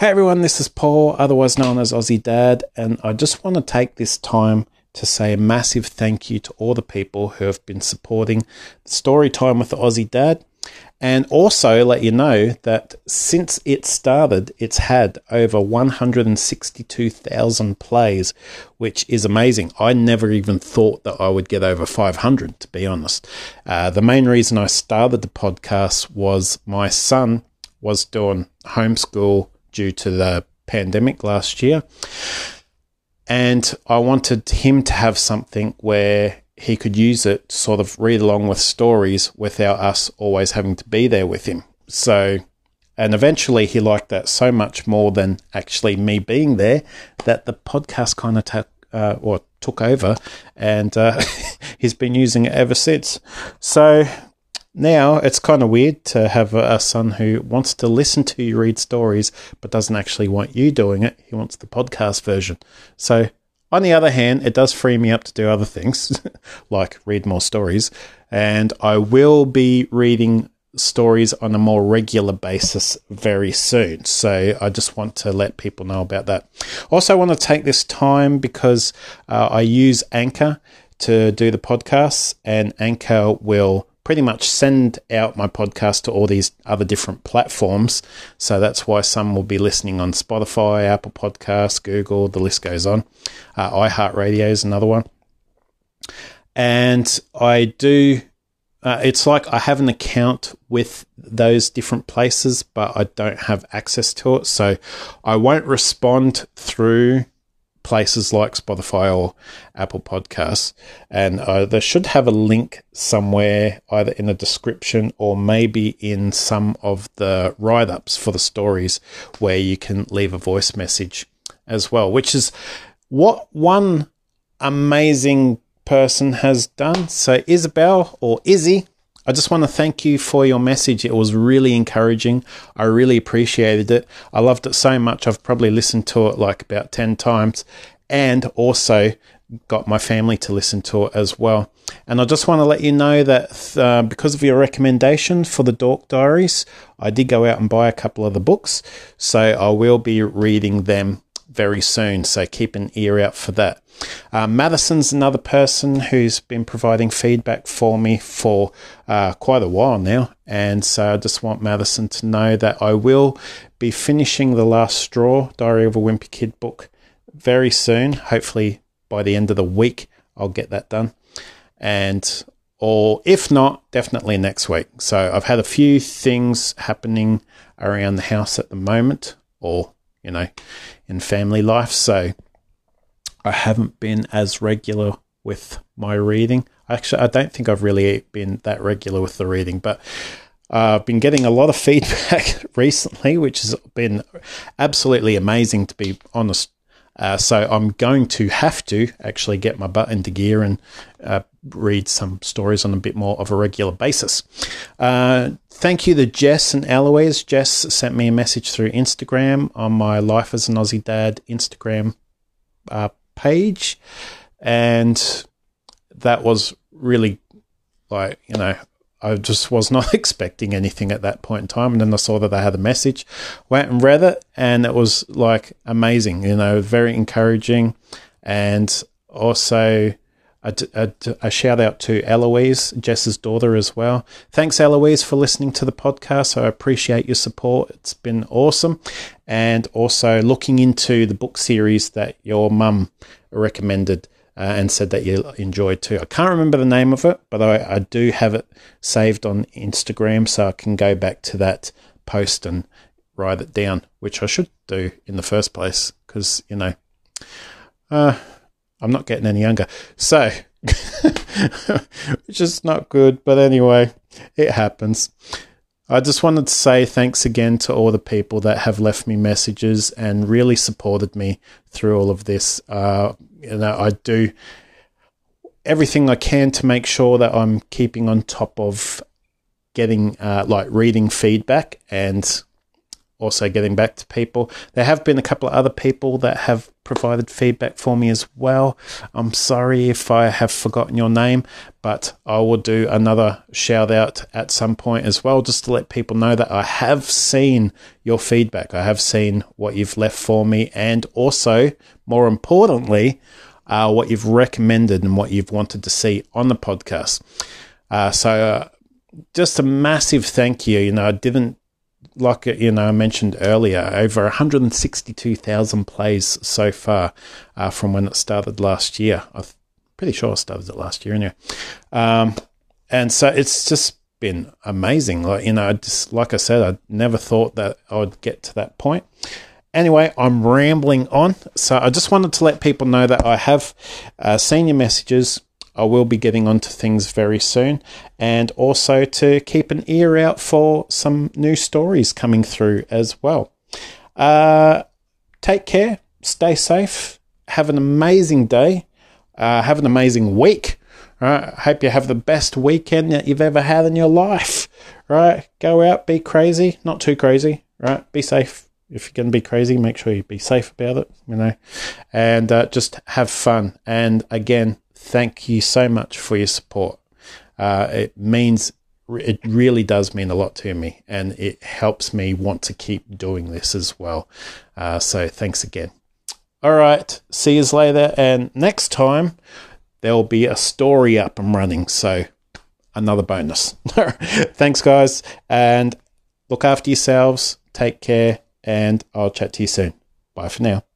Hey everyone, this is Paul, otherwise known as Aussie Dad, and I just want to take this time to say a massive thank you to all the people who have been supporting Story Time with the Aussie Dad. And also let you know that since it started, it's had over 162,000 plays, which is amazing. I never even thought that I would get over 500, to be honest. Uh, the main reason I started the podcast was my son was doing homeschool due to the pandemic last year. And I wanted him to have something where he could use it to sort of read along with stories without us always having to be there with him. So, and eventually he liked that so much more than actually me being there that the podcast kind of took, uh, or took over and uh, he's been using it ever since. So now it's kind of weird to have a son who wants to listen to you read stories but doesn't actually want you doing it. He wants the podcast version. So, on the other hand, it does free me up to do other things like read more stories. And I will be reading stories on a more regular basis very soon. So I just want to let people know about that. Also, I want to take this time because uh, I use Anchor to do the podcasts, and Anchor will pretty much send out my podcast to all these other different platforms. So that's why some will be listening on Spotify, Apple Podcasts, Google, the list goes on. Uh, iHeartRadio is another one. And I do, uh, it's like I have an account with those different places, but I don't have access to it. So I won't respond through places like Spotify or Apple Podcasts. And uh, they should have a link somewhere, either in the description or maybe in some of the write ups for the stories where you can leave a voice message as well, which is what one amazing person has done. So, Isabel or Izzy, I just want to thank you for your message. It was really encouraging. I really appreciated it. I loved it so much. I've probably listened to it like about 10 times and also got my family to listen to it as well. And I just want to let you know that uh, because of your recommendation for the Dork Diaries, I did go out and buy a couple of the books. So I will be reading them very soon. So keep an ear out for that. Uh, Madison's another person who's been providing feedback for me for uh, quite a while now. And so I just want Madison to know that I will be finishing The Last Straw, Diary of a Wimpy Kid book very soon. Hopefully by the end of the week, I'll get that done. And or if not, definitely next week. So I've had a few things happening around the house at the moment, or you know, in family life. So I haven't been as regular with my reading. Actually, I don't think I've really been that regular with the reading, but uh, I've been getting a lot of feedback recently, which has been absolutely amazing to be honest. Uh, so I'm going to have to actually get my butt into gear and uh, read some stories on a bit more of a regular basis. Uh, thank you to Jess and Eloise. Jess sent me a message through Instagram on my Life as an Aussie Dad Instagram uh, page, and that was really like you know I just was not expecting anything at that point in time. And then I saw that they had a message, went and read it, and it was like amazing, you know, very encouraging. And also a, a, a shout out to Eloise, Jess's daughter, as well. Thanks, Eloise, for listening to the podcast. I appreciate your support. It's been awesome. And also looking into the book series that your mum recommended uh, and said that you enjoyed too. I can't remember the name of it, but I, I do have it saved on Instagram, so I can go back to that post and write it down, which I should do in the first place because, you know, uh, I'm not getting any younger. So, which is not good, but anyway, it happens. I just wanted to say thanks again to all the people that have left me messages and really supported me through all of this. Uh, you know, I do everything I can to make sure that I'm keeping on top of getting uh, like reading feedback and also getting back to people. There have been a couple of other people that have provided feedback for me as well. I'm sorry if I have forgotten your name, but I will do another shout out at some point as well, just to let people know that I have seen your feedback. I have seen what you've left for me, and also, more importantly, uh, what you've recommended and what you've wanted to see on the podcast. Uh, so, uh, just a massive thank you. You know, I didn't like you know I mentioned earlier, over 162,000 plays so far uh, from when it started last year. I'm pretty sure I started it last year anyway. Um, and so it's just been amazing. Like you know, I just like I said, I never thought that I would get to that point. Anyway, I'm rambling on, so I just wanted to let people know that I have uh, seen your messages I will be getting onto things very soon, and also to keep an ear out for some new stories coming through as well. Uh, take care, stay safe, have an amazing day, uh, have an amazing week. Right, hope you have the best weekend that you've ever had in your life. Right, go out, be crazy, not too crazy. Right, be safe. If you're going to be crazy, make sure you be safe about it. You know, and uh, just have fun. And again, thank you so much for your support. Uh, it means it really does mean a lot to me, and it helps me want to keep doing this as well. Uh, so thanks again. All right, see you later, and next time there'll be a story up and running. So another bonus. thanks, guys, and look after yourselves. Take care, and I'll chat to you soon. Bye for now.